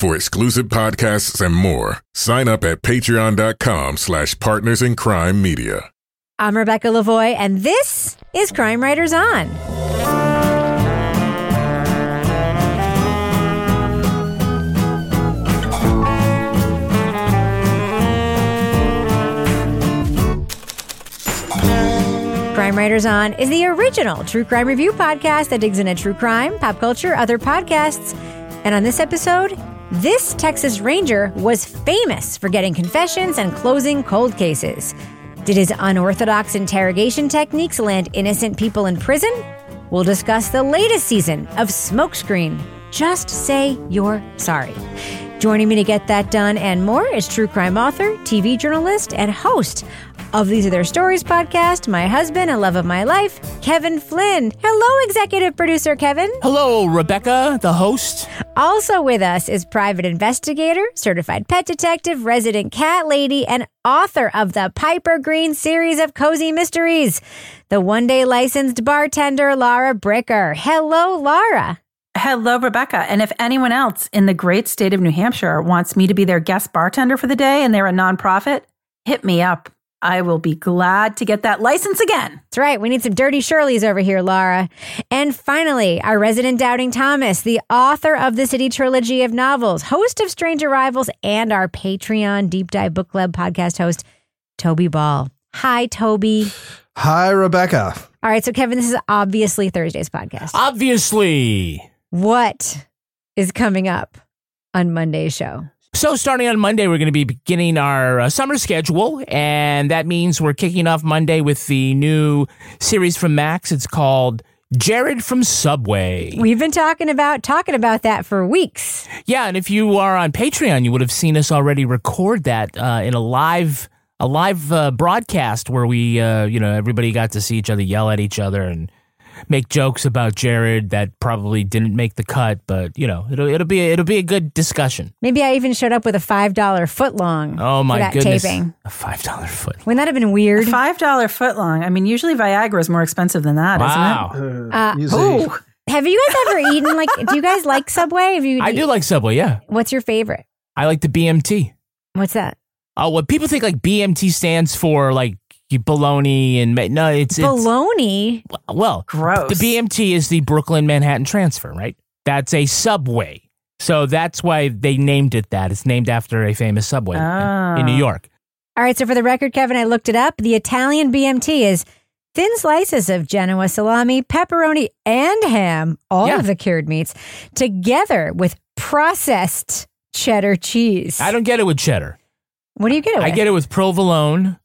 For exclusive podcasts and more, sign up at patreon.com slash partners in crime media. I'm Rebecca Lavoie, and this is Crime Writers On. Crime Writers On is the original true crime review podcast that digs into true crime, pop culture, other podcasts. And on this episode, this Texas Ranger was famous for getting confessions and closing cold cases. Did his unorthodox interrogation techniques land innocent people in prison? We'll discuss the latest season of Smokescreen. Just say you're sorry. Joining me to get that done and more is true crime author, TV journalist, and host of These Are Their Stories podcast, my husband and love of my life, Kevin Flynn. Hello, executive producer Kevin. Hello, Rebecca, the host. Also with us is private investigator, certified pet detective, resident cat lady, and author of the Piper Green series of cozy mysteries, the one day licensed bartender, Laura Bricker. Hello, Laura. Hello, Rebecca. And if anyone else in the great state of New Hampshire wants me to be their guest bartender for the day and they're a nonprofit, hit me up. I will be glad to get that license again. That's right. We need some dirty Shirleys over here, Laura. And finally, our resident doubting Thomas, the author of the City trilogy of novels, host of Strange Arrivals, and our Patreon Deep Dive Book Club podcast host, Toby Ball. Hi, Toby. Hi, Rebecca. All right. So, Kevin, this is obviously Thursday's podcast. Obviously. What is coming up on Monday's show? So, starting on Monday, we're going to be beginning our uh, summer schedule, and that means we're kicking off Monday with the new series from Max. It's called Jared from Subway. We've been talking about talking about that for weeks. Yeah, and if you are on Patreon, you would have seen us already record that uh, in a live a live uh, broadcast where we, uh, you know, everybody got to see each other yell at each other and make jokes about Jared that probably didn't make the cut, but you know, it'll it'll be a, it'll be a good discussion. Maybe I even showed up with a five dollar foot long. Oh for my that goodness, Taping. a five dollar foot. Wouldn't that have been weird? A Five dollar foot long. I mean, usually Viagra is more expensive than that, Wow, not Uh, Easy. Oh, Have you guys ever eaten like? Do you guys like Subway? Have you? I do like Subway. Yeah, What's your favorite? I like the BMT. What's that? Oh, what people think like BMT stands for like bologna and ma- no, it's it's Bologna. well, gross. the BMT is the Brooklyn Manhattan Transfer, right? That's a subway, so that's why they named it that. It's named after a famous subway in- Ah. in New York. All right. So for the record, Kevin, I looked it up. The Italian BMT is thin slices of Genoa salami, pepperoni, and ham, all Yeah. of the cured meats, together with processed cheddar cheese. I don't get it with cheddar. What do you get it with? I get it with provolone,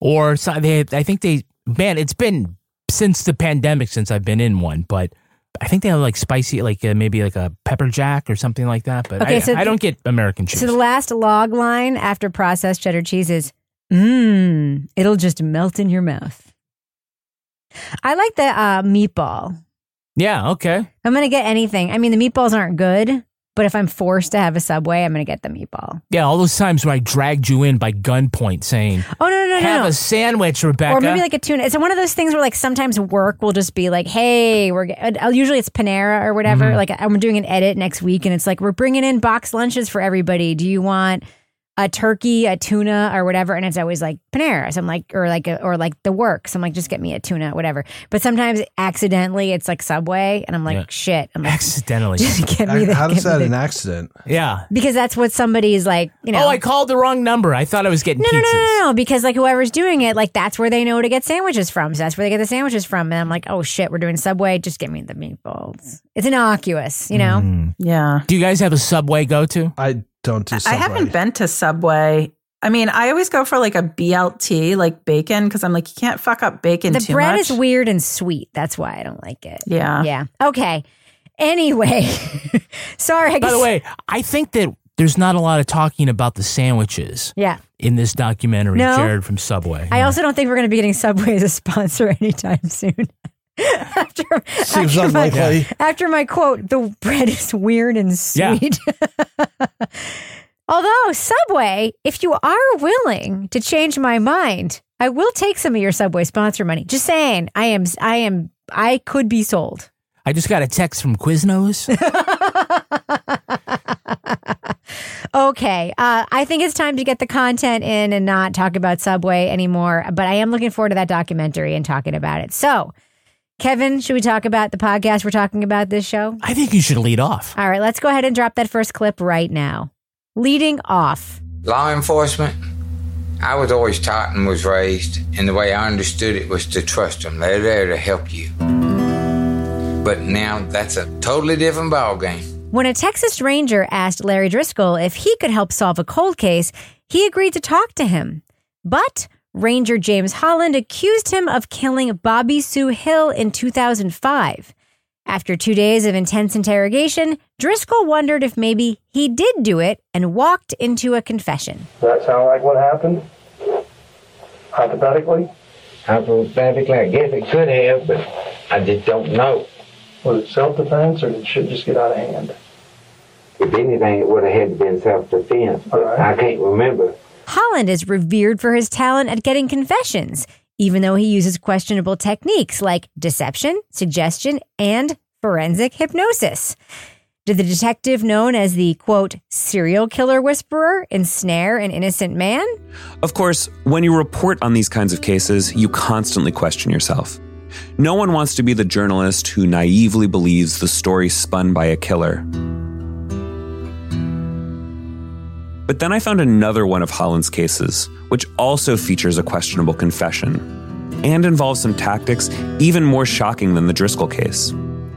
or so- they. I think they. Man, it's been since the pandemic since I've been in one, but I think they have like spicy, like uh, maybe like a pepper jack or something like that. But Okay, I, so I don't get American cheese. So the last log line after processed cheddar cheese is, mmm, it'll just melt in your mouth. I like the uh, meatball. yeah, okay. I'm going to get anything. I mean, the meatballs aren't good, but if I'm forced to have a Subway, I'm going to get the meatball. Yeah, all those times where I dragged you in by gunpoint saying, Oh, no, no, no, "Have no. a sandwich, Rebecca." Or maybe like a tuna. It's one of those things where like sometimes work will just be like, hey, we're uh, usually it's Panera or whatever. Mm-hmm. Like I'm doing an edit next week and it's like we're bringing in box lunches for everybody. Do you want a turkey, a tuna, or whatever? And it's always like Panera. So I'm like, or like, a, or like the works. I'm like, just get me a tuna, whatever. But sometimes accidentally it's like Subway, and I'm like, Yeah. shit. I'm like, accidentally. just get me the. How get is me that the- an accident? yeah. because that's what somebody's like, you know. Oh, I called the wrong number. I thought I was getting No, no, pizzas. no, no, no, because like whoever's doing it, like that's where they know to get sandwiches from. So that's where they get the sandwiches from. And I'm like, oh shit, we're doing Subway. Just get me the meatballs. It's innocuous, you know? Mm. yeah. Do you guys have a Subway go to? I don't do I haven't been to Subway. I mean, I always go for like a BLT, like bacon, because I'm like, you can't fuck up bacon The too bread much. is weird and sweet. That's why I don't like it. Yeah. Yeah. Okay. Anyway, sorry. I By guess, the way, I think that there's not a lot of talking about the sandwiches yeah. in this documentary, No. Jared from Subway. I also don't think we're going to be getting Subway as a sponsor anytime soon. After, Seems after my, unlikely. after my quote, the bread is weird and Yeah. sweet. Although, Subway, if you are willing to change my mind, I will take some of your Subway sponsor money. Just saying, I am, I am, I could be sold. I just got a text from Quiznos. Okay, uh, I think it's time to get the content in and not talk about Subway anymore. But I am looking forward to that documentary and talking about it. So, Kevin, should we talk about the podcast we're talking about this show? I think you should lead off. All right, let's go ahead and drop that first clip right now. Leading off. Law enforcement, I was always taught and was raised, and the way I understood it was to trust them. They're there to help you. But now that's a totally different ballgame. When a Texas Ranger asked Larry Driskill if he could help solve a cold case, he agreed to talk to him. But Ranger James Holland accused him of killing Bobbie Sue Hill in 2005. After two days of intense interrogation, Driskill wondered if maybe he did do it and walked into a confession. Does that sound like what happened? Hypothetically? Hypothetically, I guess it could have, but I just don't know. Was it self defense or did shit just get out of hand? If anything, it would have had to been self-defense, but All right. I can't remember. Holland is revered for his talent at getting confessions, even though he uses questionable techniques like deception, suggestion, and forensic hypnosis. Did the detective known as the quote serial killer whisperer ensnare an innocent man? Of course, when you report on these kinds of cases, you constantly question yourself. No one wants to be the journalist who naively believes the story spun by a killer. But then I found another one of Holland's cases, which also features a questionable confession and involves some tactics even more shocking than the Driskill case.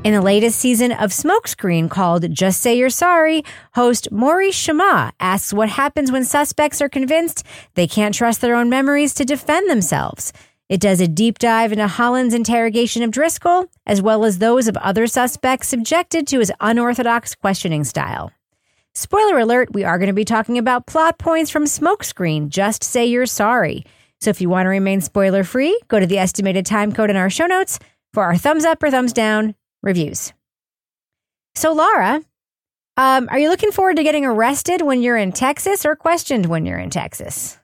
In the latest season of Smokescreen called Just Say You're Sorry, host Maurice Chammah asks what happens when suspects are convinced they can't trust their own memories to defend themselves. It does a deep dive into Holland's interrogation of Driskill, as well as those of other suspects subjected to his unorthodox questioning style. Spoiler alert, we are going to be talking about plot points from Smokescreen. Just say you're sorry. So if you want to remain spoiler free, go to the estimated time code in our show notes for our thumbs up or thumbs down reviews. So, Laura, um, are you looking forward to getting arrested when you're in Texas or questioned when you're in Texas?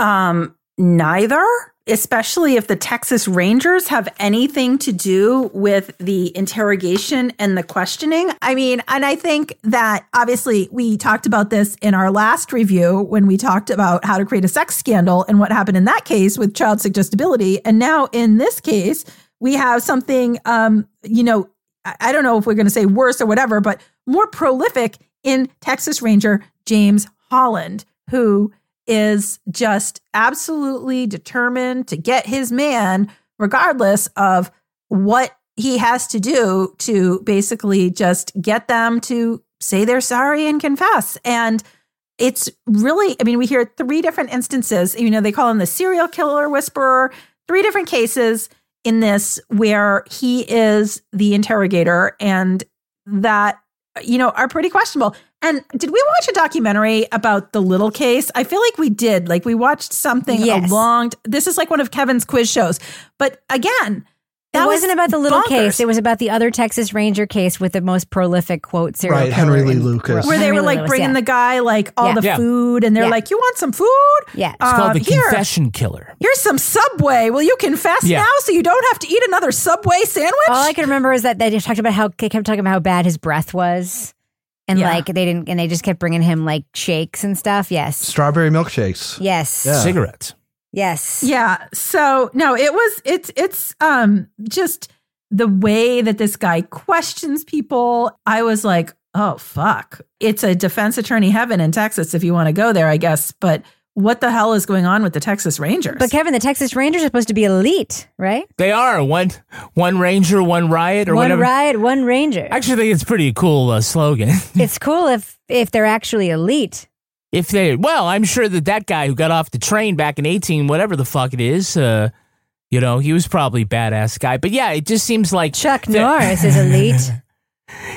Um, neither, especially if the Texas Rangers have anything to do with the interrogation and the questioning. I mean, and I think that obviously we talked about this in our last review when we talked about how to create a sex scandal and what happened in that case with child suggestibility. And now in this case, we have something, um, you know, I don't know if we're going to say worse or whatever, but more prolific in Texas Ranger James Holland, who is just absolutely determined to get his man, regardless of what he has to do to basically just get them to say they're sorry and confess. And it's really, I mean, we hear three different instances. You know, they call him the serial killer whisperer, three different cases in this where he is the interrogator and that, you know, are pretty questionable. And did we watch a documentary about the little case? I feel like we did. Like we watched something Yes. a long. This is like one of Kevin's quiz shows. But again, It that wasn't was about the little bonkers. case. It was about the other Texas Ranger case with the most prolific quote serial Right, Henry Lee in- Lucas. where they Henry were like Lewis, bringing yeah. the guy like all Yeah. the Yeah. food, and they're Yeah. like, "You want some food? Yeah. It's called the Um, here. confession killer. Here's some Subway. Will you confess Yeah. now so you don't have to eat another Subway sandwich?" All I can remember is that they just talked about how they kept talking about how bad his breath was, and Yeah. like they didn't, and they just kept bringing him like shakes and stuff. Yes, Strawberry milkshakes. yes, Yeah. Cigarettes. yes. Yeah. So no, it was it's it's um just the way that this guy questions people. I was like, oh fuck. It's a defense attorney heaven in Texas if you want to go there, I guess. But what the hell is going on with the Texas Rangers? But Kevin, the Texas Rangers are supposed to be elite, right? They are one one ranger, one riot, or one whatever. riot, one Ranger. Actually, think it's pretty cool uh, slogan. it's cool if if they're actually elite. if they, well, I'm sure that that guy who got off the train back in 18, whatever the fuck it is, uh, you know, he was probably a badass guy. But yeah, it just seems like Chuck the- Norris is elite.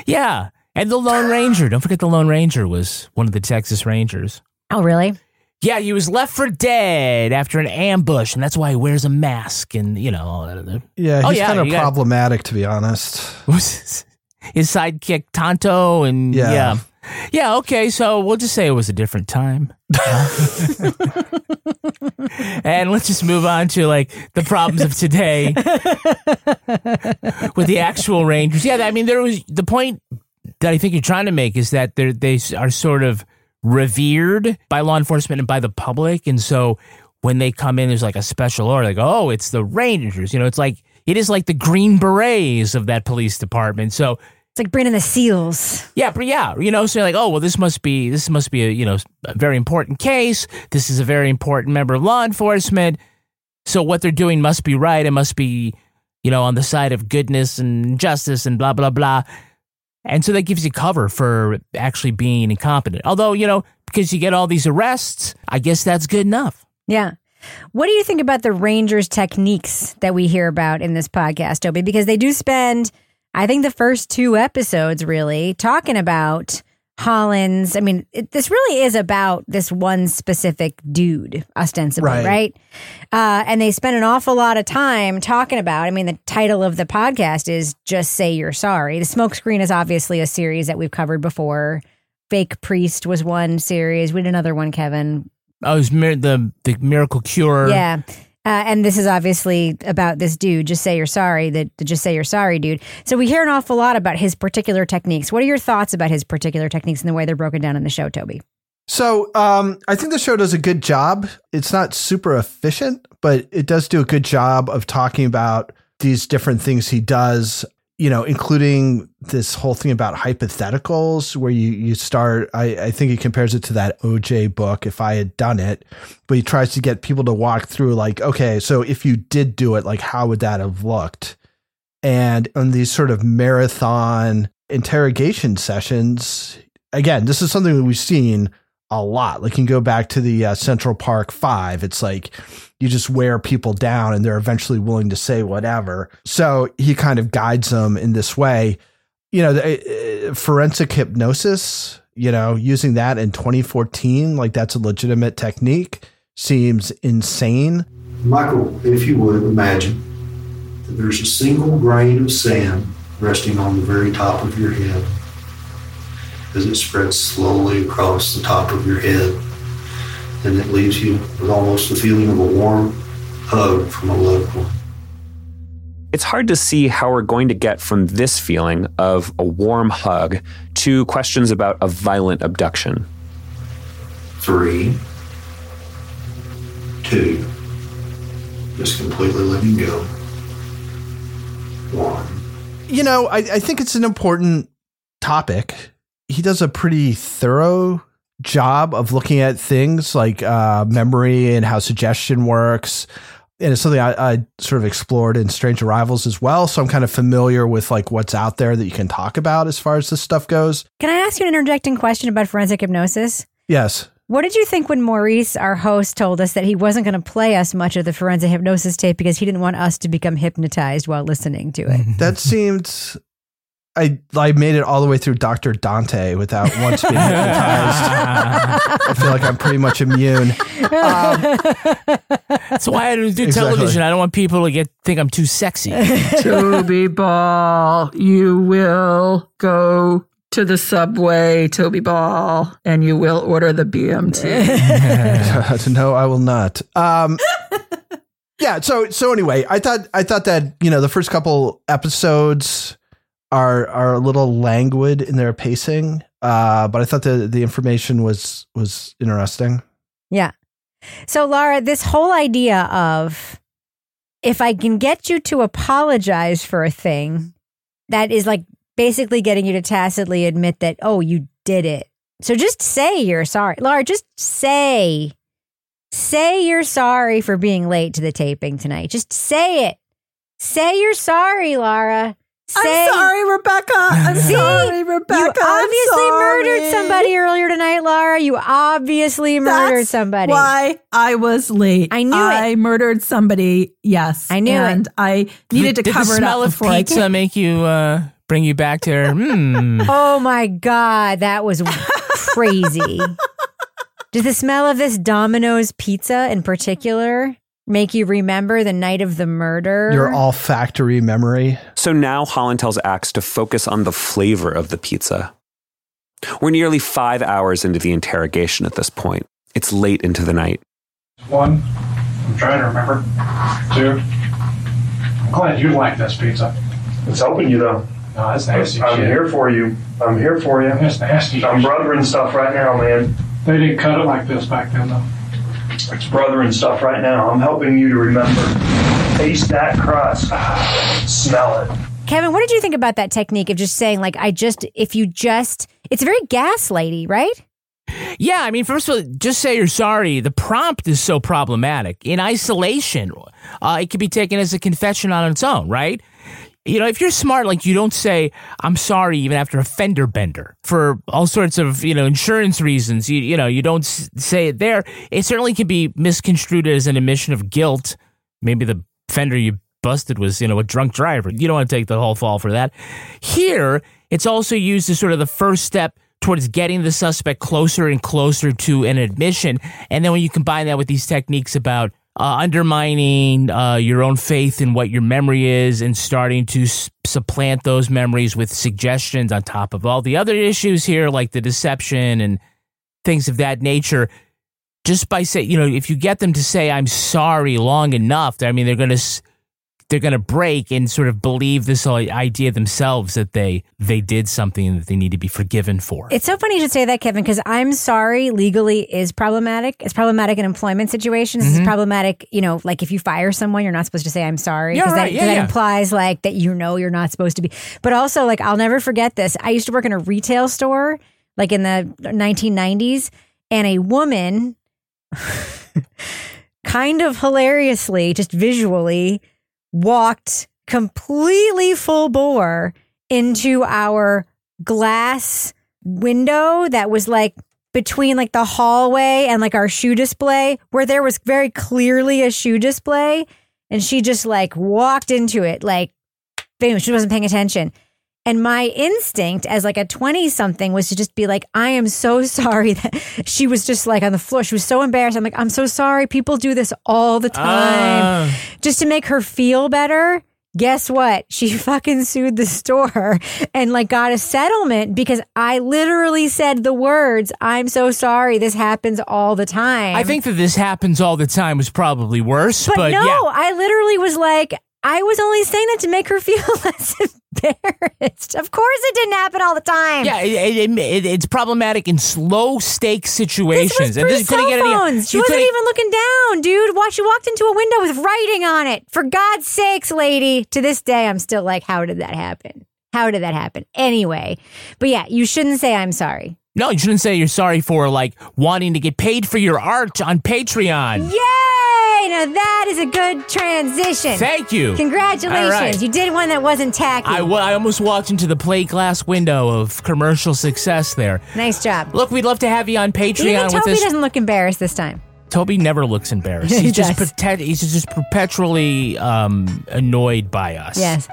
Yeah, and the Lone Ranger. Don't forget the Lone Ranger was one of the Texas Rangers. Oh, really? Yeah, he was left for dead after an ambush, and that's why he wears a mask and you know all that other. Yeah, oh, he's Oh, yeah, kind of problematic, to be honest. His, his sidekick Tonto and Yeah. yeah. yeah, Okay, so we'll just say it was a different time, and let's just move on to like the problems of today with the actual Rangers. Yeah, I mean, there was the point that I think you're trying to make is that they are sort of revered by law enforcement and by the public. And so when they come in, there's like a special order, like, oh, it's the Rangers. You know, it's like, it is like the Green Berets of that police department. So, It's like bringing the seals. yeah, but yeah, you know, so you're like, oh, well, this must be, this must be a, you know, a very important case. This is a very important member of law enforcement. So what they're doing must be right. It must be, you know, on the side of goodness and justice and blah, blah, blah. And so that gives you cover for actually being incompetent. Although, you know, because you get all these arrests, I guess that's good enough. Yeah. What do you think about the Rangers techniques that we hear about in this podcast, Toby? Because they do spend, I think, the first two episodes really talking about Holland's. I mean, it, this really is about this one specific dude, ostensibly, right? Right. Uh, and they spend an awful lot of time talking about. I mean, the title of the podcast is "Just Say You're Sorry." The Smokescreen is obviously a series that we've covered before. Fake Priest was one series. We did another one, Kevin. Oh, it was mir- the, the miracle cure. Yeah. Uh, and this is obviously about this dude. Just say you're sorry. That just say you're sorry, dude. So we hear an awful lot about his particular techniques. What are your thoughts about his particular techniques and the way they're broken down in the show, Toby? So um, I think the show does a good job. It's not super efficient, but it does do a good job of talking about these different things he does. You know, including this whole thing about hypotheticals, where you you start. I, I think he compares it to that OJ book. If I had done it, but he tries to get people to walk through, like, okay, so if you did do it, like, how would that have looked? And on these sort of marathon interrogation sessions, again, this is something that we've seen a lot. Like you can go back to the uh, Central Park Five. It's like you just wear people down, and they're eventually willing to say whatever. So he kind of guides them in this way. You know, the, uh, forensic hypnosis. You know, using that in 2014, like that's a legitimate technique, seems insane. Michael, if you would imagine that there's a single grain of sand resting on the very top of your head as it spreads slowly across the top of your head. And it leaves you with almost the feeling of a warm hug from a loved one. It's hard to see how we're going to get from this feeling of a warm hug to questions about a violent abduction. Three, two, just completely letting go. One. you know, I, I think it's an important topic. He does a pretty thorough job of looking at things like uh, memory and how suggestion works. And it's something I, I sort of explored in Strange Arrivals as well. So I'm kind of familiar with like what's out there that you can talk about as far as this stuff goes. Can I ask you an interjecting question about forensic hypnosis? Yes. What did you think when Maurice, our host, told us that he wasn't going to play us much of the forensic hypnosis tape because he didn't want us to become hypnotized while listening to it? That seemed. I I made it all the way through Doctor Dante without once being hypnotized. I feel like I'm pretty much immune. Um, That's why I don't do Exactly. television. I don't want people to get think I'm too sexy. Toby Ball, you will go to the subway, Toby Ball, and you will order the BMT. no, I will not. Um, yeah. So so anyway, I thought I thought that you know the first couple episodes are are a little languid in their pacing, uh, but I thought the the information was was interesting. Yeah. So, Laura, this whole idea of if I can get you to apologize for a thing, that is like basically getting you to tacitly admit that, oh, you did it. So just say you're sorry. Laura, just say, say you're sorry for being late to the taping tonight. Just say it. Say you're sorry, Laura. Say, I'm sorry, Rebecca. I'm See? sorry, Rebecca. You I'm obviously murdered somebody earlier tonight, Laura. You obviously murdered That's somebody. Why I was late. I knew I it. murdered somebody. Yes, I knew it. and I needed to Did cover the it smell up of before I pizza make you uh, bring you back to? Hmm. Oh my God, that was crazy. Does the smell of this Domino's pizza in particular make you remember the night of the murder? Your olfactory memory. So now Holland tells Axe to focus on the flavor of the pizza. We're nearly five hours into the interrogation at this point. It's late into the night. One, I'm trying to remember. Two, I'm glad you like this pizza. It's helping you though. No, that's nasty I'm shit. here for you. I'm here for you. That's nasty. I'm brothering stuff right now, man. They didn't cut it like this back then, though. It's brother and stuff right now. I'm helping you to remember. Taste that crust. Smell it. Kevin, what did you think about that technique of just saying, like, I just, if you just, it's very gaslighty, right? Yeah, I mean, first of all, just say you're sorry. The prompt is so problematic. In isolation, uh, it can be taken as a confession on its own, right? You know, if you're smart, like you don't say, I'm sorry, even after a fender bender for all sorts of, you know, insurance reasons. You, you know, you don't say it there. It certainly can be misconstrued as an admission of guilt. Maybe the fender you busted was, you know, a drunk driver. You don't want to take the whole fall for that. Here, it's also used as sort of the first step towards getting the suspect closer and closer to an admission. And then when you combine that with these techniques about uh, undermining uh, your own faith in what your memory is and starting to s- supplant those memories with suggestions on top of all the other issues here, like the deception and things of that nature. Just by saying, you know, if you get them to say "I'm sorry" long enough, I mean, they're going to they're going to break and sort of believe this idea themselves that they they did something that they need to be forgiven for. It's so funny you should say that, Kevin, because I'm sorry legally is problematic. It's problematic in employment situations. It's Mhm. problematic, you know, like if you fire someone, you're not supposed to say I'm sorry. Yeah, 'cause right. that, Yeah, that yeah. implies like that you know you're not supposed to be. But also, like, I'll never forget this. I used to work in a retail store, like in the 1990s, and a woman kind of hilariously, just visually, walked completely full bore into our glass window that was like between like the hallway and like our shoe display where there was very clearly a shoe display. And she just like walked into it like she wasn't paying attention and my instinct as like a 20 something was to just be like i am so sorry that she was just like on the floor she was so embarrassed i'm like i'm so sorry people do this all the time Ah. just to make her feel better. Guess what? She fucking sued the store and like got a settlement because I literally said the words, I'm so sorry. This happens all the time. I think that this happens all the time was probably worse, but, but, no, yeah. I literally was like, I was only saying that to make her feel less embarrassed. Of course, it didn't happen all the time. Yeah, it, it, it, it's problematic in slow stakes This situations. was And this couldn't cell get any- phones. She wasn't even looking down, dude. Watch, she walked into a window with writing on it. For God's sakes, lady. To this day, I'm still like, how did that happen? How did that happen? Anyway, but yeah, you shouldn't say I'm sorry. No, you shouldn't say you're sorry for like wanting to get paid for your art on Patreon. Yay! Now that is a good transition. Thank you. Congratulations. Right. You did one that wasn't tacky. I, almost walked into the plate glass window of commercial success there. nice job. Look, we'd love to have you on Patreon Even with Toby this. doesn't look embarrassed this time. Toby never looks embarrassed. He He's just prote- he's just perpetually um, annoyed by us. Yes.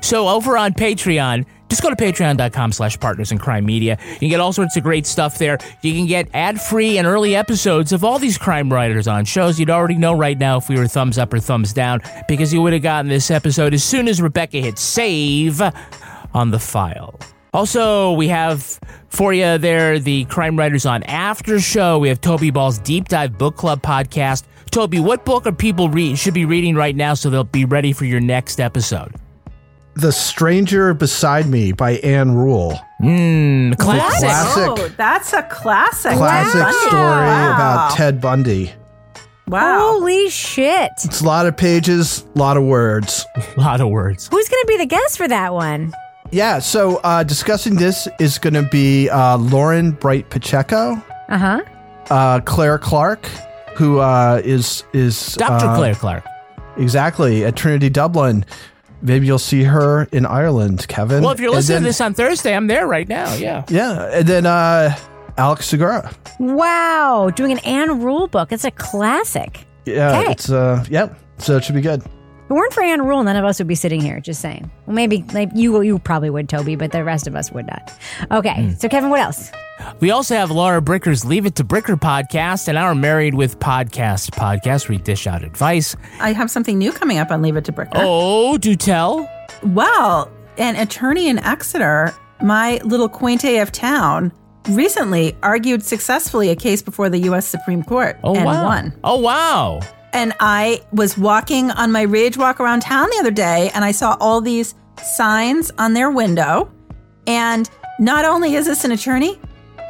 So over on Patreon, just go to patreon.com slash partners in crime media. You can get all sorts of great stuff there. You can get ad-free and early episodes of all these crime writers on shows you'd already know right now if we were thumbs up or thumbs down, because you would have gotten this episode as soon as Rebecca hit save on the file. Also, we have for you there the Crime Writers on After Show. We have Toby Ball's Deep Dive Book Club podcast. Toby, what book are people should be reading right now so they'll be ready for your next episode? The Stranger Beside Me by Ann Rule. Mmm, classic. Classic. Oh, that's a classic. Classic Wow. story Wow. about Ted Bundy. Wow. Holy shit. It's a lot of pages, a lot of words. A lot of words. Who's going to be the guest for that one? Yeah, so uh, discussing this is going to be uh, Lauren Bright Pacheco, Uh huh. uh, Claire Clark, who uh, is is Dr. uh, Claire Clark. exactly at Trinity Dublin. Maybe you'll see her in Ireland, Kevin. Well, if you're listening then- to this on Thursday, I'm there right now. Yeah. yeah, and then uh, Alex Segura. Wow. Doing an Ann Rule book. It's a classic. Yeah, Okay. it's uh, yep. So it should be good. If it weren't for Ann Rule, none of us would be sitting here. Just saying. Well, maybe like you, you probably would, Toby, but the rest of us would not. Okay. Hmm. So, Kevin, what else? We also have Laura Bricker's Leave It to Bricker podcast and our Married with Podcast podcast. where We dish out advice. I have something new coming up on Leave It to Bricker. Oh, do tell. Well, an attorney in Exeter, my little quaint AF town, recently argued successfully a case before the U.S. Supreme Court Oh, and wow. won. Oh, wow. And I was walking on my ridge walk around town the other day and I saw all these signs on their window. And not only is this an attorney,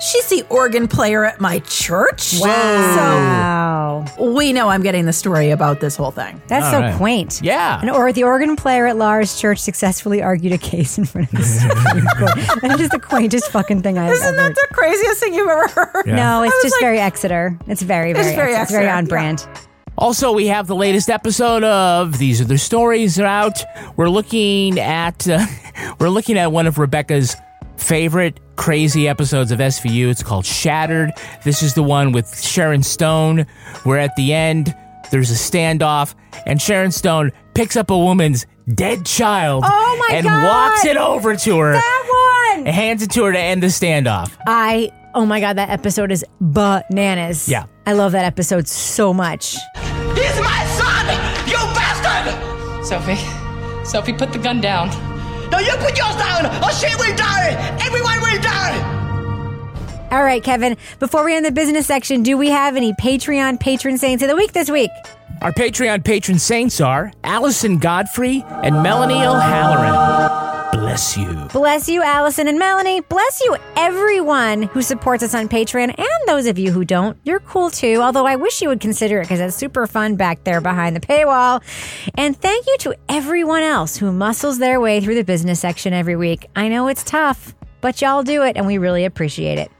She's the organ player at my church. Wow. So we know I'm getting the story about this whole thing. That's All so right. quaint. Yeah. And or the organ player at Lars Church successfully argued a case in front of the Supreme Court. That is the quaintest fucking thing I've ever heard. Isn't that the craziest thing you've ever heard? No, it's just like, very Exeter. It's very, It's very, very Exeter. It's very Exeter, on yeah. Also, we have the latest episode of These Are the Stories out. We're looking at uh, we're looking at one of Rebecca's favorite crazy episodes of SVU. It's called Shattered. This is the one with Sharon Stone, where at the end there's a standoff, and Sharon Stone picks up a woman's dead child Oh and God! walks it over to her That one. and hands it to her to end the standoff. I oh my god, that episode is bananas. Yeah. I love that episode so much. He's my son! You bastard! Sophie, Sophie, put the gun down. Now you put yours down, or she will die! Everyone will die! All right, Kevin. Before we end the business section, do we have any Patreon patron saints of the week this week? Our Patreon patron saints are Allison Godfrey and Melanie O'Halloran. Bless you. Bless you, Allison and Melanie. Bless you, everyone who supports us on Patreon, and those of you who don't. You're cool too, although I wish you would consider it because it's super fun back there behind the paywall. And thank you to everyone else who muscles their way through the business section every week. I know it's tough, but y'all do it, and we really appreciate it.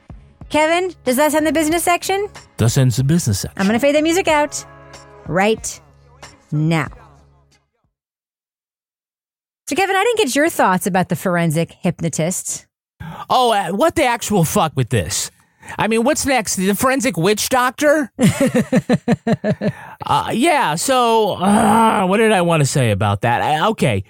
Kevin, does that end the business section? Thus ends the business section. I'm going to fade the music out right now. So, Kevin, I didn't get your thoughts about the forensic hypnotist. Oh, uh, what the actual fuck with this? I mean, what's next? The forensic witch doctor? uh, yeah, so uh, what did I want to say about that? Uh, okay.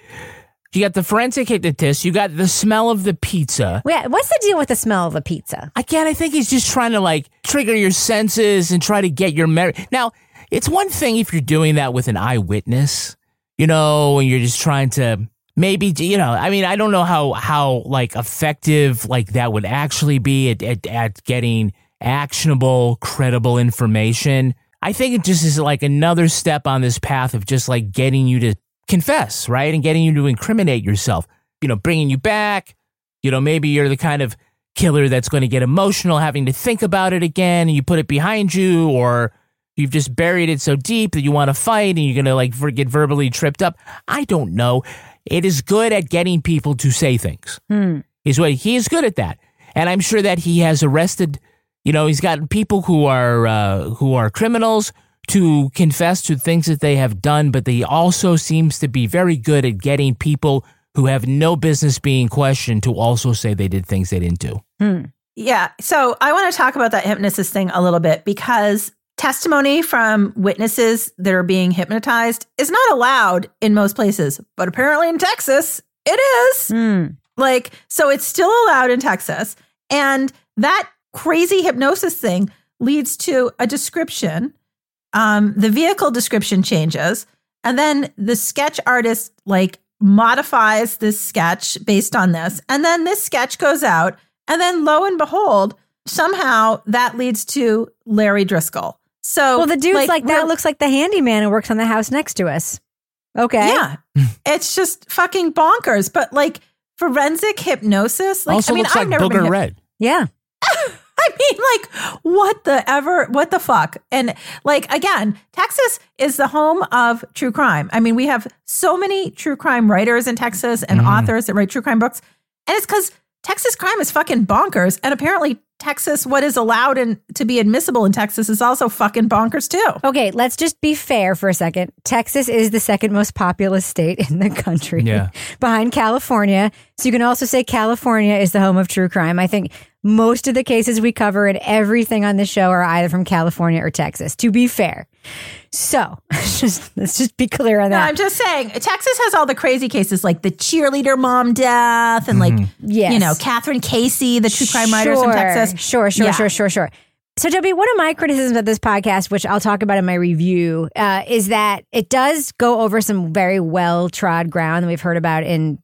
You got the forensic hypnotist, you got the smell of the pizza. What's the deal with the smell of the pizza? Again, I think he's just trying to like trigger your senses and try to get your memory. Now, it's one thing if you're doing that with an eyewitness, you know, and you're just trying to maybe, you know, I mean, I don't know how, how like effective like that would actually be at, at, at getting actionable, credible information. I think it just is like another step on this path of just like getting you to confess, right? And getting you to incriminate yourself, you know, bringing you back, you know, maybe you're the kind of killer that's going to get emotional having to think about it again and you put it behind you or you've just buried it so deep that you want to fight and you're going to like get verbally tripped up. I don't know. It is good at getting people to say things. Hmm. Is what he is good at that. And I'm sure that he has arrested, you know, he's got people who are uh, who are criminals to confess to things that they have done, but he also seems to be very good at getting people who have no business being questioned to also say they did things they didn't do. Hmm. Yeah. So I want to talk about that hypnosis thing a little bit because testimony from witnesses that are being hypnotized is not allowed in most places, but apparently in Texas, it is. Hmm. Like, so it's still allowed in Texas. And that crazy hypnosis thing leads to a description. Um, the vehicle description changes. And then the sketch artist like modifies this sketch based on this. And then this sketch goes out. And then lo and behold, somehow that leads to Larry Driskill. So Well, the dude's like, that looks like the handyman who works on the house next to us. Okay. Yeah. it's just fucking bonkers. But like forensic hypnosis, like also I mean, looks I've like never been Booger hyp- Red. Yeah. I mean, like, what the ever, what the fuck? And like, again, Texas is the home of true crime. I mean, we have so many true crime writers in Texas and mm-hmm. authors that write true crime books. And it's because Texas crime is fucking bonkers. And apparently, Texas, what is allowed and to be admissible in Texas is also fucking bonkers too. Okay, let's just be fair for a second. Texas is the second most populous state in the country, Yeah. behind California. So you can also say California is the home of true crime. I think most of the cases we cover and everything on this show are either from California or Texas. To be fair, so let's just let's just be clear on No, that. I'm just saying, Texas has all the crazy cases like the cheerleader mom death and like, Yes. you know, Kathryn Casey, the true crime writers from Texas. Sure, sure, Yeah. sure, sure, sure. So, Toby, one of my criticisms of this podcast, which I'll talk about in my review, uh, is that it does go over some very well trod ground that we've heard about in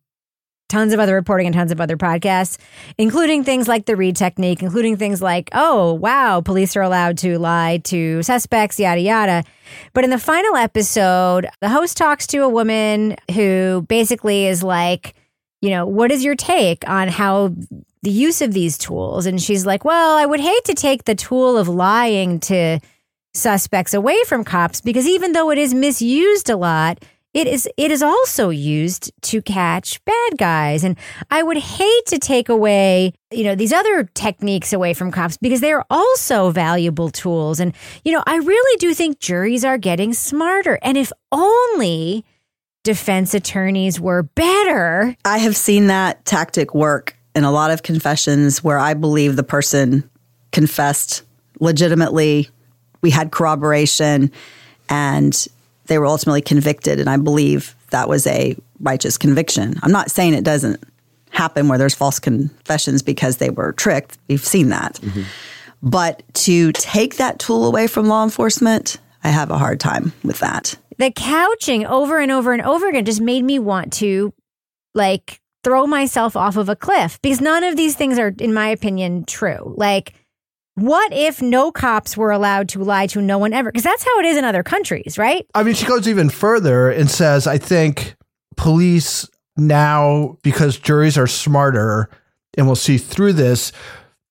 tons of other reporting and tons of other podcasts, including things like the Reid technique, including things like, oh, wow, police are allowed to lie to suspects, yada, yada. But in the final episode, the host talks to a woman who basically is like, you know, what is your take on how the use of these tools. And she's like, well, I would hate to take the tool of lying to suspects away from cops because even though it is misused a lot, it is it is also used to catch bad guys. And i would hate to take away you know these other techniques away from cops because they're also valuable tools. And you know i really do think juries are getting smarter. And if only defense attorneys were better. I have seen that tactic work in a lot of confessions where I believe the person confessed legitimately. We had corroboration and they were ultimately convicted. And I believe that was a righteous conviction. I'm not saying it doesn't happen where there's false confessions because they were tricked. We've seen that. Mm-hmm. But to take that tool away from law enforcement, I have a hard time with that. the couching over and over and over again just made me want to like throw myself off of a cliff because none of these things are in my opinion true like what if no cops were allowed to lie to no one ever? Because that's how it is in other countries right? I mean, she goes even further and says, I think police now, because juries are smarter and will see through this,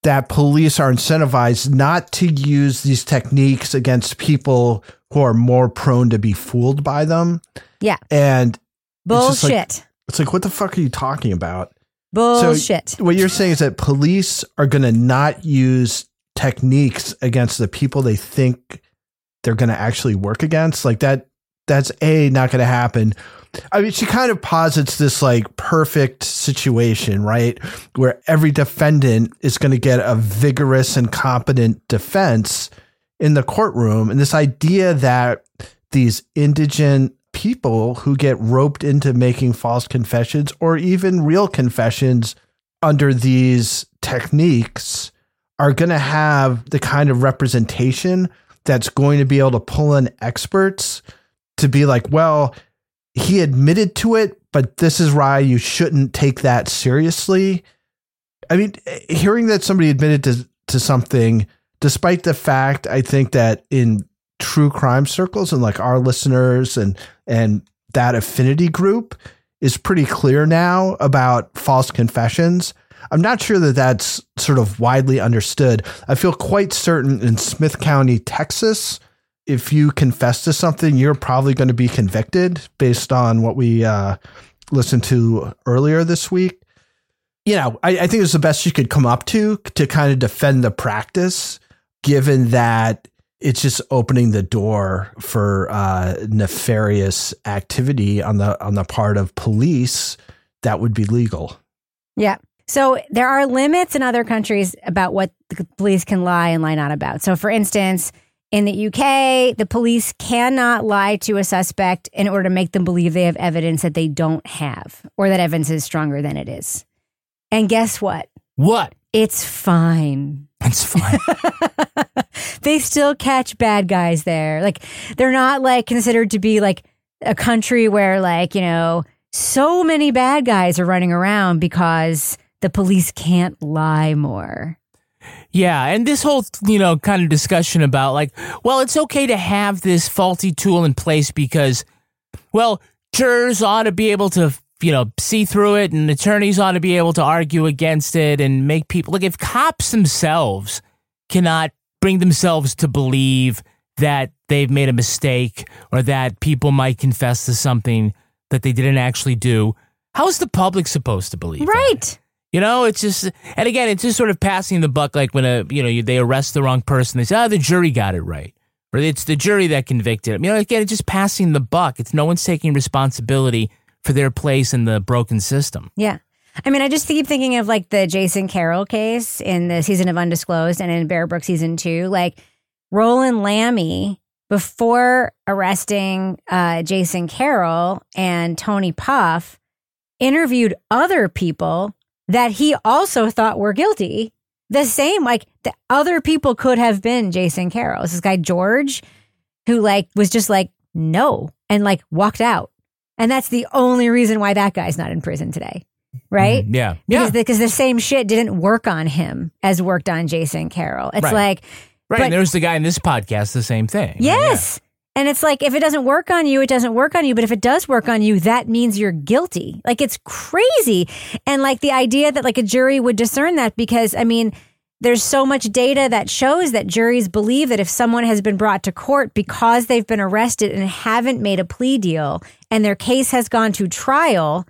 that police are incentivized not to use these techniques against people who are more prone to be fooled by them. yeah. And it's like- bullshit. it's like, what the fuck are you talking about? bullshit. So what you're saying is that police are going to not use techniques against the people they think they're going to actually work against. Like that, that's a not going to happen. I mean, she kind of posits this like perfect situation, right? Where every defendant is going to get a vigorous and competent defense in the courtroom. And this idea that these indigent people who get roped into making false confessions or even real confessions under these techniques are going to have the kind of representation that's going to be able to pull in experts to be like, well, he admitted to it, but this is why you shouldn't take that seriously. I mean, hearing that somebody admitted to, to something, despite the fact I think that in true crime circles and like our listeners and and that affinity group is pretty clear now about false confessions. I'm not sure that that's sort of widely understood. I feel quite certain in Smith County, Texas, if you confess to something, you're probably going to be convicted based on what we uh, listened to earlier this week. You know, I, I think it's the best you could come up to to kind of defend the practice, given that it's just opening the door for uh, nefarious activity on the on the part of police that would be legal. Yeah. So there are limits in other countries about what the police can lie and lie not about. So, for instance, in the UK, the police cannot lie to a suspect in order to make them believe they have evidence that they don't have or that evidence is stronger than it is. And guess what? What? It's fine. It's fine. they still catch bad guys there. Like they're not like considered to be like a country where like, you know, so many bad guys are running around because the police can't lie more. Yeah, and this whole you know kind of discussion about like, well, it's okay to have this faulty tool in place because, well, jurors ought to be able to you know see through it, and attorneys ought to be able to argue against it and make people like if cops themselves cannot bring themselves to believe that they've made a mistake or that people might confess to something that they didn't actually do, how is the public supposed to believe? that? You know, it's just, and again, it's just sort of passing the buck. Like when a, you know, they arrest the wrong person, they say, "Oh, the jury got it right," or it's the jury that convicted him. You know, again, it's just passing the buck. It's no one's taking responsibility for their place in the broken system. Yeah. I mean, I just keep thinking of like the Jason Carroll case in the season of Undisclosed and in Bear Brook season two. Like Roland Lamy, before arresting uh, Jason Carroll and Tony Puff, interviewed other people that he also thought were guilty. The same, like the other people could have been Jason Carroll. It's this guy George, who like was just like no and like walked out, and that's the only reason why that guy's not in prison today, right? Mhm. Yeah. because the, because the same shit didn't work on him as worked on Jason Carroll. It's Right. like Right. but- and there's the guy in this podcast, the same thing. Yes. And it's like, if it doesn't work on you, it doesn't work on you. But if it does work on you, that means you're guilty. Like, it's crazy. And like the idea that like a jury would discern that because, I mean, there's so much data that shows that juries believe that if someone has been brought to court because they've been arrested and haven't made a plea deal and their case has gone to trial,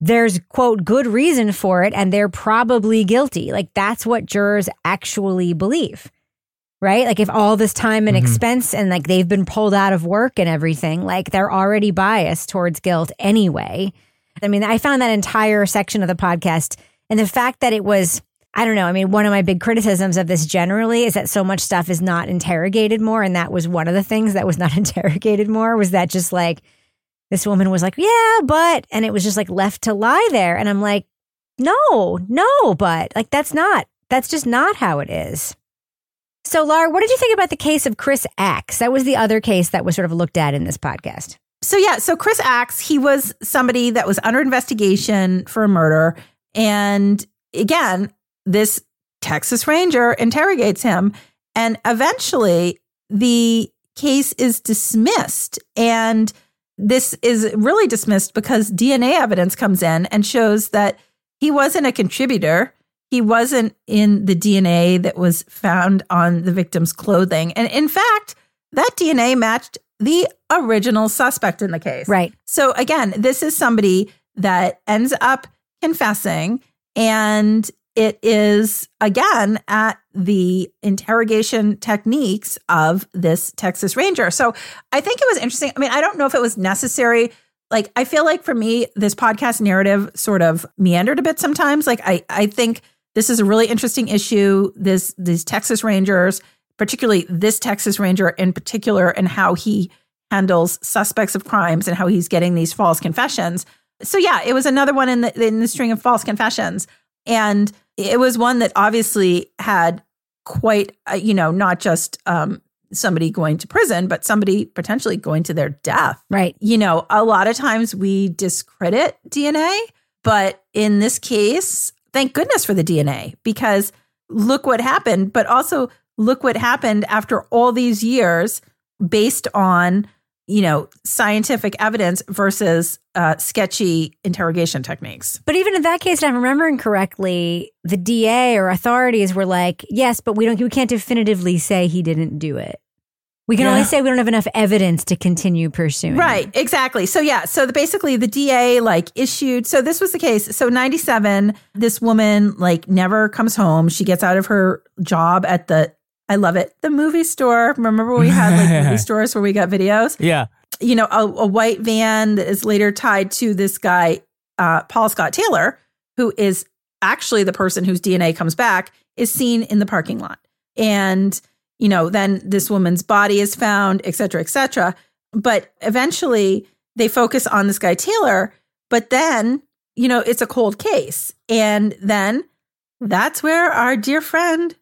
there's quote good reason for it and they're probably guilty. Like that's what jurors actually believe. Right? Like if all this time and Mhm. expense and like they've been pulled out of work and everything, like they're already biased towards guilt anyway. I mean, I found that entire section of the podcast and the fact that it was I don't know. I mean, one of my big criticisms of this generally is that so much stuff is not interrogated more. And that was one of the things that was not interrogated more was that just like this woman was like, yeah, but, and it was just like left to lie there. And I'm like, no, no, but like that's not, that's just not how it is. So, Lara, what did you think about the case of Chris Axe? That was the other case that was sort of looked at in this podcast. So yeah, so Chris Axe, he was somebody that was under investigation for a murder. And again, this Texas Ranger interrogates him. And eventually the case is dismissed. And this is really dismissed because DNA evidence comes in and shows that he wasn't a contributor. He wasn't in the DNA that was found on the victim's clothing. And in fact, that DNA matched the original suspect in the case. Right. So again, this is somebody that ends up confessing and it is again at the interrogation techniques of this Texas Ranger. So I think it was interesting. I mean, I don't know if it was necessary. Like I feel like for me this podcast narrative sort of meandered a bit sometimes. Like I I think this is a really interesting issue. This these Texas Rangers, particularly this Texas Ranger in particular and how he handles suspects of crimes and how he's getting these false confessions. So yeah, it was another one in the in the string of false confessions. And it was one that obviously had quite, uh, you know, not just um, somebody going to prison, but somebody potentially going to their death. Right. You know, a lot of times we discredit DNA, but in this case, thank goodness for the DNA because look what happened, but also look what happened after all these years based on you know scientific evidence versus uh, sketchy interrogation techniques But even in that case, if I'm remembering correctly, the DA or authorities were like, "Yes, but we don't. We can't definitively say he didn't do it. We can only say we don't have enough evidence to continue pursuing." Right, exactly. So yeah, so the, basically the DA like issued. So this was the case. So 97, this woman like never comes home. She gets out of her job at the I love it. The movie store. Remember we had like movie stores where we got videos? Yeah. You know, a, a white van that is later tied to this guy, uh, Paul Scott Taylor, who is actually the person whose DNA comes back, is seen in the parking lot. And, you know, then this woman's body is found, et cetera, et cetera. But eventually they focus on this guy, Taylor. But then, you know, it's a cold case. And then that's where our dear friend,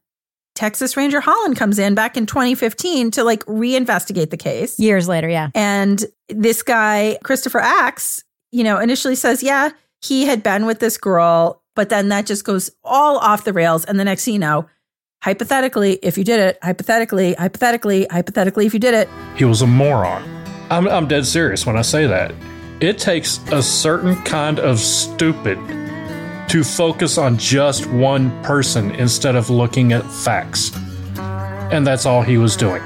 Texas Ranger Holland, comes in back in 2015 to like reinvestigate the case. Years later, yeah. And this guy, Christopher Axe, you know, initially says, yeah, he had been with this girl, but then that just goes all off the rails. And the next thing you know, hypothetically, if you did it, hypothetically, hypothetically, hypothetically, if you did it, He was a moron. I'm, I'm dead serious when I say that. It takes a certain kind of stupid to focus on just one person instead of looking at facts. And that's all he was doing.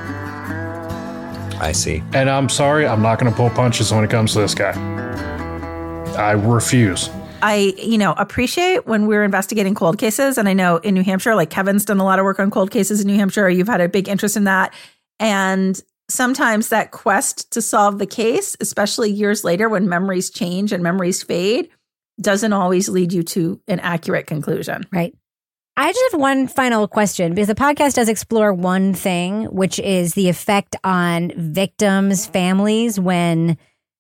I see. And I'm sorry, I'm not going to pull punches when it comes to this guy. I refuse. I, you know, appreciate when we're investigating cold cases. And I know in New Hampshire, like Kevin's done a lot of work on cold cases in New Hampshire. You've had a big interest in that. And sometimes that quest to solve the case, especially years later when memories change and memories fade, doesn't always lead you to an accurate conclusion. Right. I just have one final question because the podcast does explore one thing, which is the effect on victims' families when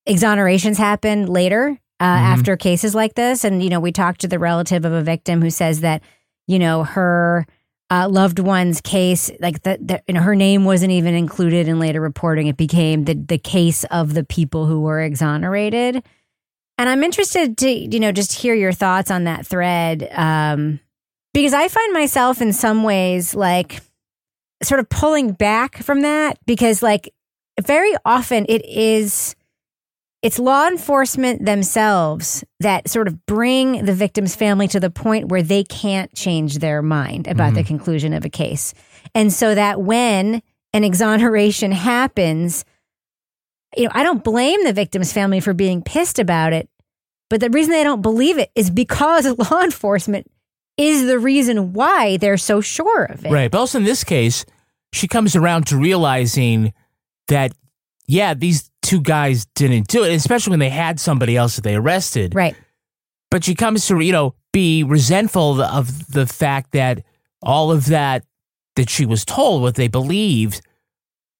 exonerations happen later uh, after cases like this. And, you know, we talked to the relative of a victim who says that, you know, her uh, loved one's case, like the, the, you know, her name wasn't even included in later reporting. It became the, the case of the people who were exonerated. And I'm interested to, you know, just hear your thoughts on that thread. Um, because I find myself in some ways like sort of pulling back from that because like very often it is it's law enforcement themselves that sort of bring the victim's family to the point where they can't change their mind about the mm-hmm. conclusion of a case. And so that when an exoneration happens, you know, I don't blame the victim's family for being pissed about it, but the reason they don't believe it is because law enforcement is the reason why they're so sure of it. Right. But also in this case, she comes around to realizing that, yeah, these two guys didn't do it, especially when they had somebody else that they arrested. Right. But she comes to, you know, be resentful of the fact that all of that that she was told, what they believed,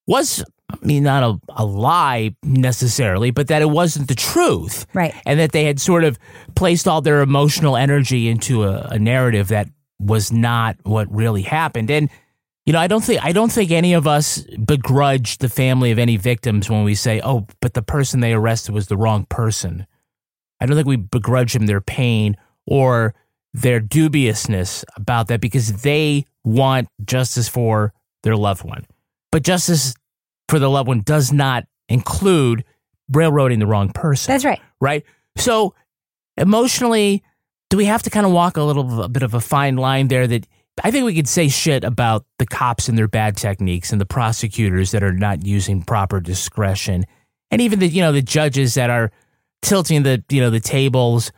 was, I mean, not a, a lie necessarily, but that it wasn't the truth. Right. And that they had sort of placed all their emotional energy into a, a narrative that was not what really happened. And you know, I don't think I don't think any of us begrudge the family of any victims when we say, "Oh, but the person they arrested was the wrong person." I don't think we begrudge them their pain or their dubiousness about that because they want justice for their loved one. But justice for the loved one does not include railroading the wrong person. That's right. Right? So emotionally, do we have to kind of walk a little a bit of a fine line there that I think we could say shit about the cops and their bad techniques and the prosecutors that are not using proper discretion and even the you know the judges that are tilting the you know the tables.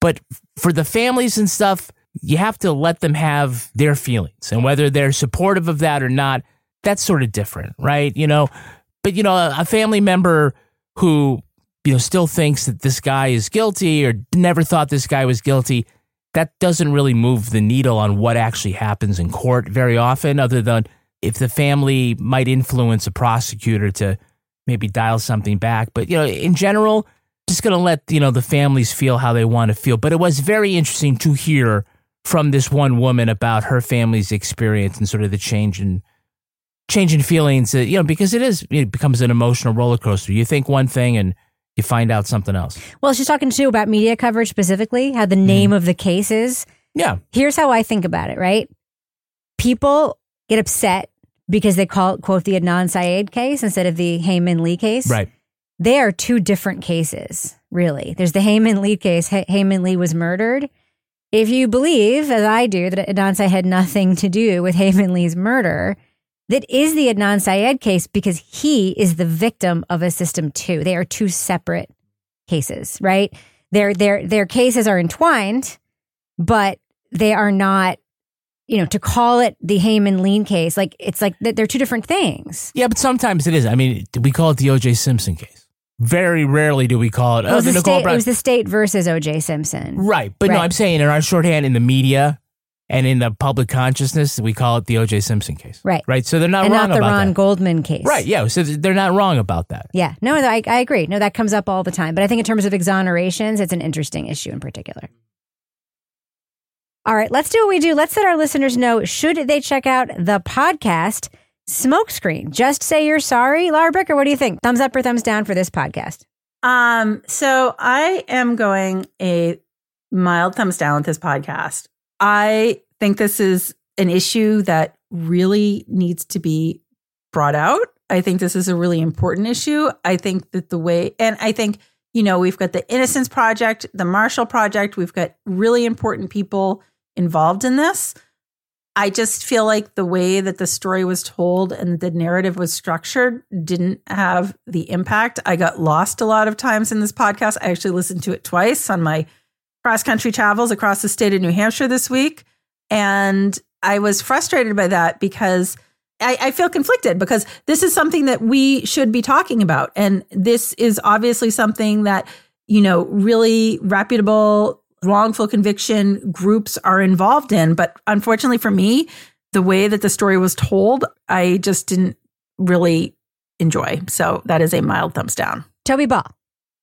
But for the families and stuff you have to let them have their feelings. And whether they're supportive of that or not that's sort of different right? You know but you know a family member who you know still thinks that this guy is guilty or never thought this guy was guilty that doesn't really move the needle on what actually happens in court very often other than if the family might influence a prosecutor to maybe dial something back. But you know in general just going to let you know the families feel how they want to feel. But it was very interesting to hear from this one woman about her family's experience and sort of the change in change in feelings uh, you know because it is it becomes an emotional roller coaster. You think one thing and you find out something else Well, she's talking too about media coverage specifically, how the mm-hmm. name of the case is. yeah Here's how I think about it, right? People get upset because they call it, quote, the Adnan Syed case instead of the Hae Min Lee case. right They are two different cases, really. There's the Hae Min Lee case. Hey- Hae Min Lee was murdered. If you believe, as I do, that Adnan Syed had nothing to do with Hae Min Lee's murder, that is the Adnan Syed case because he is the victim of a system too. They are two separate cases, right? Their their their cases are entwined, but they are not. You know, to call it the Hae Min Lean case, like it's like they're two different things. yeah but sometimes it is i mean we call it the oj simpson case very rarely do we call it It oh was, the the nicole state, it was the state versus O.J. Simpson. right but no i'm saying in our shorthand in the media and in the public consciousness we call it the oj simpson case Right. right so they're not wrong about that and wrong not the about Ron that Goldman case. right yeah so they're not wrong about that Yeah. No, I, I agree. No, that comes up all the time. But I think in terms of exonerations, it's an interesting issue in particular. All right, let's do what we do. Let's let our listeners know should they check out the podcast Smokescreen. Just say you're sorry. Lara Bricker, what do you think? Thumbs up or thumbs down for this podcast? Um, so I am going a mild thumbs down with this podcast. I think this is an issue that really needs to be brought out. I think this is a really important issue. I think that the way, and I think, you know, we've got the Innocence Project, the Marshall Project, we've got really important people involved in this. I just feel like the way that the story was told and the narrative was structured didn't have the impact. I got lost a lot of times in this podcast. I actually listened to it twice on my cross country travels across the state of New Hampshire this week. And I was frustrated by that because I, I feel conflicted because this is something that we should be talking about. And this is obviously something that, you know, really reputable wrongful conviction groups are involved in. But unfortunately for me, the way that the story was told, I just didn't really enjoy. So that is a mild thumbs down. Toby Ball.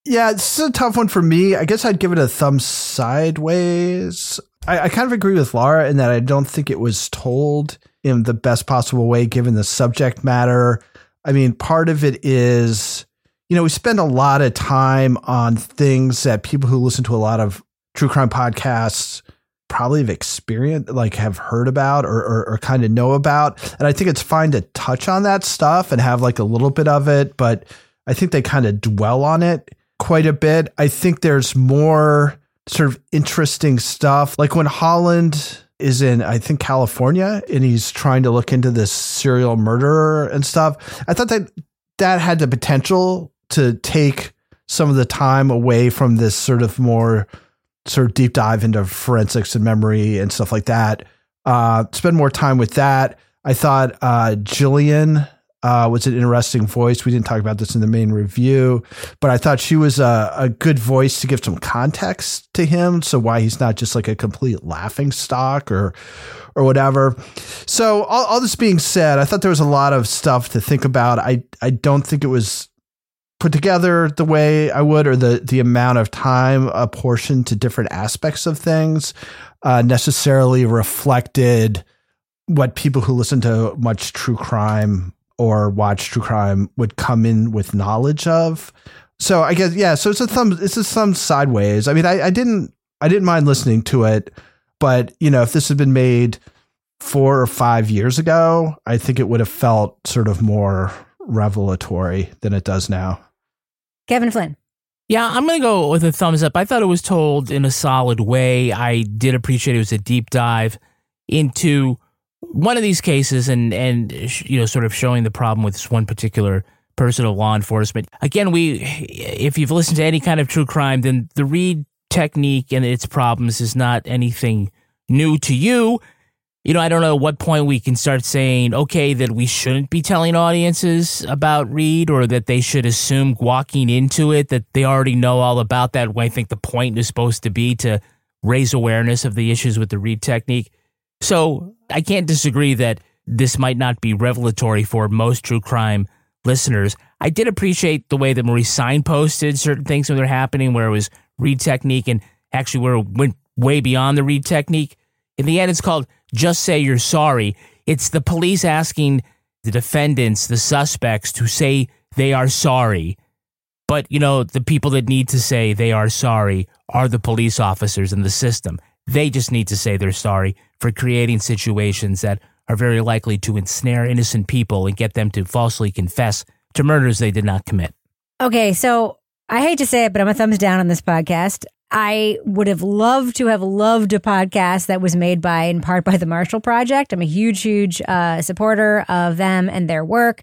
Yeah, this is a tough one for me. I guess I'd give it a thumb sideways. I, I kind of agree with Lara in that I don't think it was told in the best possible way given the subject matter. I mean, part of it is, you know, we spend a lot of time on things that people who listen to a lot of true crime podcasts probably have experienced, like have heard about or, or, or kind of know about. And I think it's fine to touch on that stuff and have like a little bit of it, but I think they kind of dwell on it quite a bit. I think there's more sort of interesting stuff. Like when Holland is in, I think, California and he's trying to look into this serial murderer and stuff. I thought that that had the potential to take some of the time away from this sort of more sort of deep dive into forensics and memory and stuff like that. Uh, spend more time with that. I thought uh, Jillian uh, was an interesting voice. We didn't talk about this in the main review, but I thought she was a, a good voice to give some context to him. So why he's not just like a complete laughing stock or or whatever. So all, all this being said, I thought there was a lot of stuff to think about. I I don't think it was put together the way I would, or the the amount of time apportioned to different aspects of things uh, necessarily reflected what people who listen to much true crime or watch true crime would come in with knowledge of. So I guess yeah. So it's a thumb. It's a thumb sideways. I mean, I, I didn't I didn't mind listening to it, but you know, if this had been made four or five years ago, I think it would have felt sort of more revelatory than it does now. Kevin Flynn. Yeah, I'm going to go with a thumbs up. I thought it was told in a solid way. I did appreciate it was a deep dive into one of these cases and and you know sort of showing the problem with this one particular person of law enforcement. Again, we if you've listened to any kind of true crime, then the Reid technique and its problems is not anything new to you you know, I don't know at what point we can start saying, okay, that we shouldn't be telling audiences about Reid or that they should assume walking into it that they already know all about that. When I think the point is supposed to be to raise awareness of the issues with the Reid technique. So I can't disagree that this might not be revelatory for most true crime listeners. I did appreciate the way that Maurice signposted certain things when they're happening, where it was Reid technique and actually where it went way beyond the Reid technique. In the end, it's called just say you're sorry. It's the police asking the defendants, the suspects, to say they are sorry. But, you know, the people that need to say they are sorry are the police officers in the system. They just need to say they're sorry for creating situations that are very likely to ensnare innocent people and get them to falsely confess to murders they did not commit. Okay, so I hate to say it, but I'm a thumbs down on this podcast. I would have loved to have loved a podcast that was made by, in part, by the Marshall Project. I'm a huge, huge uh, supporter of them and their work.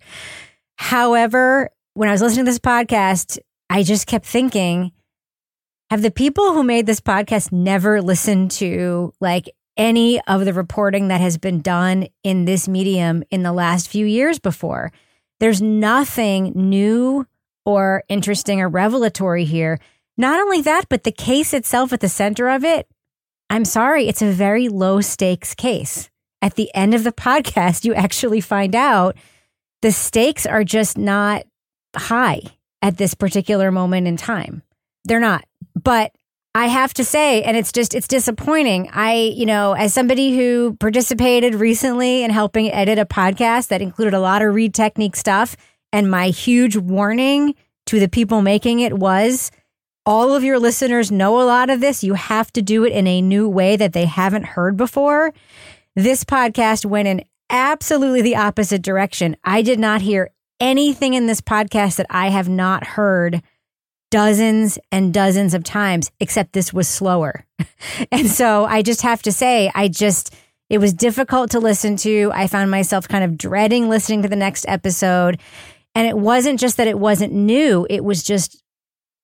However, when I was listening to this podcast, I just kept thinking, have the people who made this podcast never listened to like any of the reporting that has been done in this medium in the last few years before? There's nothing new or interesting or revelatory here. Not only that, but the case itself at the center of it, I'm sorry, it's a very low stakes case. At the end of the podcast, you actually find out the stakes are just not high at this particular moment in time. They're not. But I have to say, and it's just, it's disappointing. I, you know, as somebody who participated recently in helping edit a podcast that included a lot of Reid technique stuff, and my huge warning to the people making it was all of your listeners know a lot of this. You have to do it in a new way that they haven't heard before. This podcast went in absolutely the opposite direction. I did not hear anything in this podcast that I have not heard dozens and dozens of times, except this was slower. and so I just have to say, I just, it was difficult to listen to. I found myself kind of dreading listening to the next episode. And it wasn't just that it wasn't new, it was just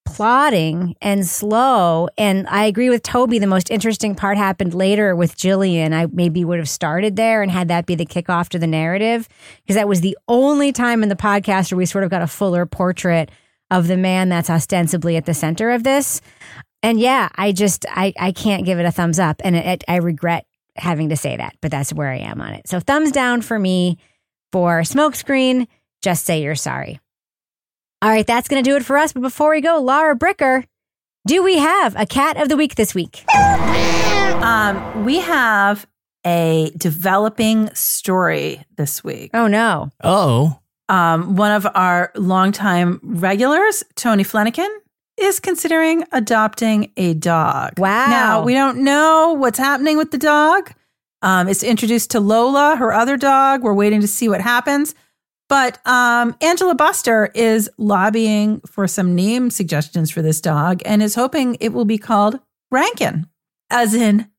plodding and slow. And I agree with Toby. The most interesting part happened later with Jillian. I maybe would have started there and had that be the kickoff to the narrative because that was the only time in the podcast where we sort of got a fuller portrait of the man that's ostensibly at the center of this. And yeah, I just I I can't give it a thumbs up, and it, it, I regret having to say that, but that's where I am on it. So thumbs down for me for Smokescreen. Just say you're sorry. All right, that's going to do it for us. But before we go, Lara Bricker, do we have a cat of the week this week? Um, we have a developing story this week. Oh no! Oh, um, one of our longtime regulars, Tony Flanagan, is considering adopting a dog. Wow. Now, we don't know what's happening with the dog. Um, it's introduced to Lola, her other dog. We're waiting to see what happens. But um, Angela Buster is lobbying for some name suggestions for this dog and is hoping it will be called Rankin, as in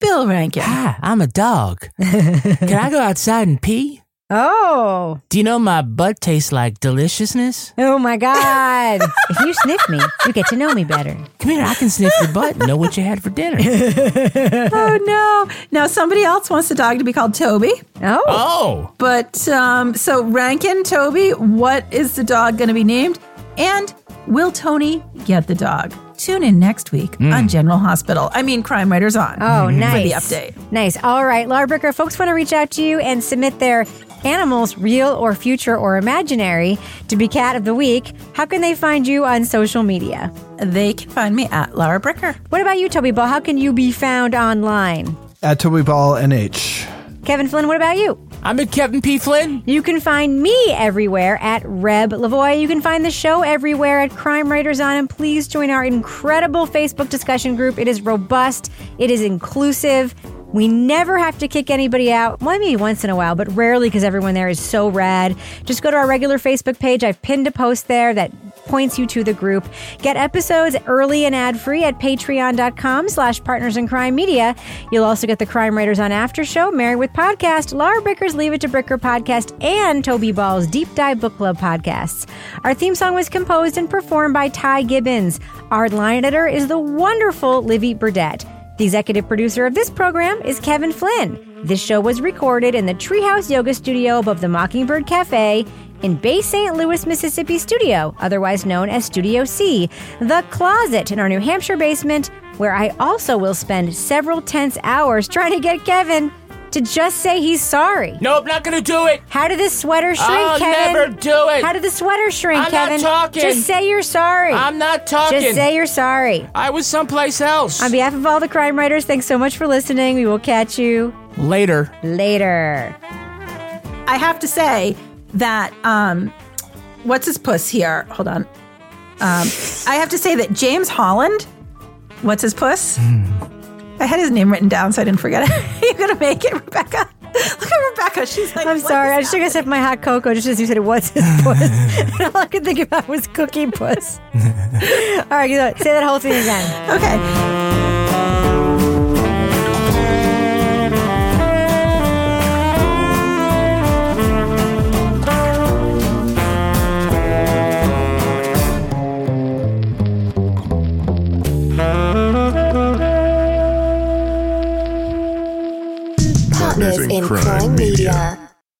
Bill Rankin. Ah, I'm a dog. Can I go outside and pee? Oh. Do you know my butt tastes like deliciousness? Oh my God. if you sniff me, you get to know me better. Come here, I can sniff your butt and know what you had for dinner. oh no! Now somebody else wants the dog to be called Toby. Oh, oh! But um, so Rankin, Toby, what is the dog going to be named? And will Tony get the dog? Tune in next week Mm. on General Hospital. I mean, Crime Writers on. Oh, nice. For the update. Nice. All right, Lara Bricker, folks want to reach out to you and submit their animals, real or future or imaginary, to be cat of the week. How can they find you on social media? They can find me at Lara Bricker. What about you, Toby Ball? How can you be found online? At Toby Ball NH. Kevin Flynn, what about you? I'm at Kevin P. Flynn. You can find me everywhere at Reb Lavoie. You can find the show everywhere at Crime Writers On. And please join our incredible Facebook discussion group. It is robust, it is inclusive. We never have to kick anybody out. Well, maybe once in a while, but rarely because everyone there is so rad. Just go to our regular Facebook page. I've pinned a post there that points you to the group. Get episodes early and ad-free at patreon.com slash partners in crime media. You'll also get the Crime Writers on After Show, Married with Podcast, Lara Bricker's Leave It to Bricker podcast, and Toby Ball's Deep Dive Book Club podcasts. Our theme song was composed and performed by Ty Gibbons. Our line editor is the wonderful Livy Burdett. The executive producer of this program is Kevin Flynn. This show was recorded in the Treehouse Yoga Studio above the Mockingbird Cafe in Bay St. Louis, Mississippi studio, otherwise known as Studio C, the closet in our New Hampshire basement, where I also will spend several tense hours trying to get Kevin to just say he's sorry. Nope, not gonna do it. How did the sweater shrink, I'll Kevin? never do it. How did the sweater shrink, I'm not Kevin? talking. Just say you're sorry. I'm not talking. Just say you're sorry. I was someplace else. On behalf of all the crime writers, thanks so much for listening. We will catch you Later. later. I have to say that um, what's his puss here? Hold on. Um, I have to say that James Holland, what's his puss? I had his name written down so I didn't forget it. You're gonna make it, Rebecca. Look at Rebecca. She's like, I'm sorry. I just took a sip of my hot cocoa just as you said, what's his puss? and all I could think about was cookie puss. all right, you say that whole thing again. Okay. crime, crime media. media.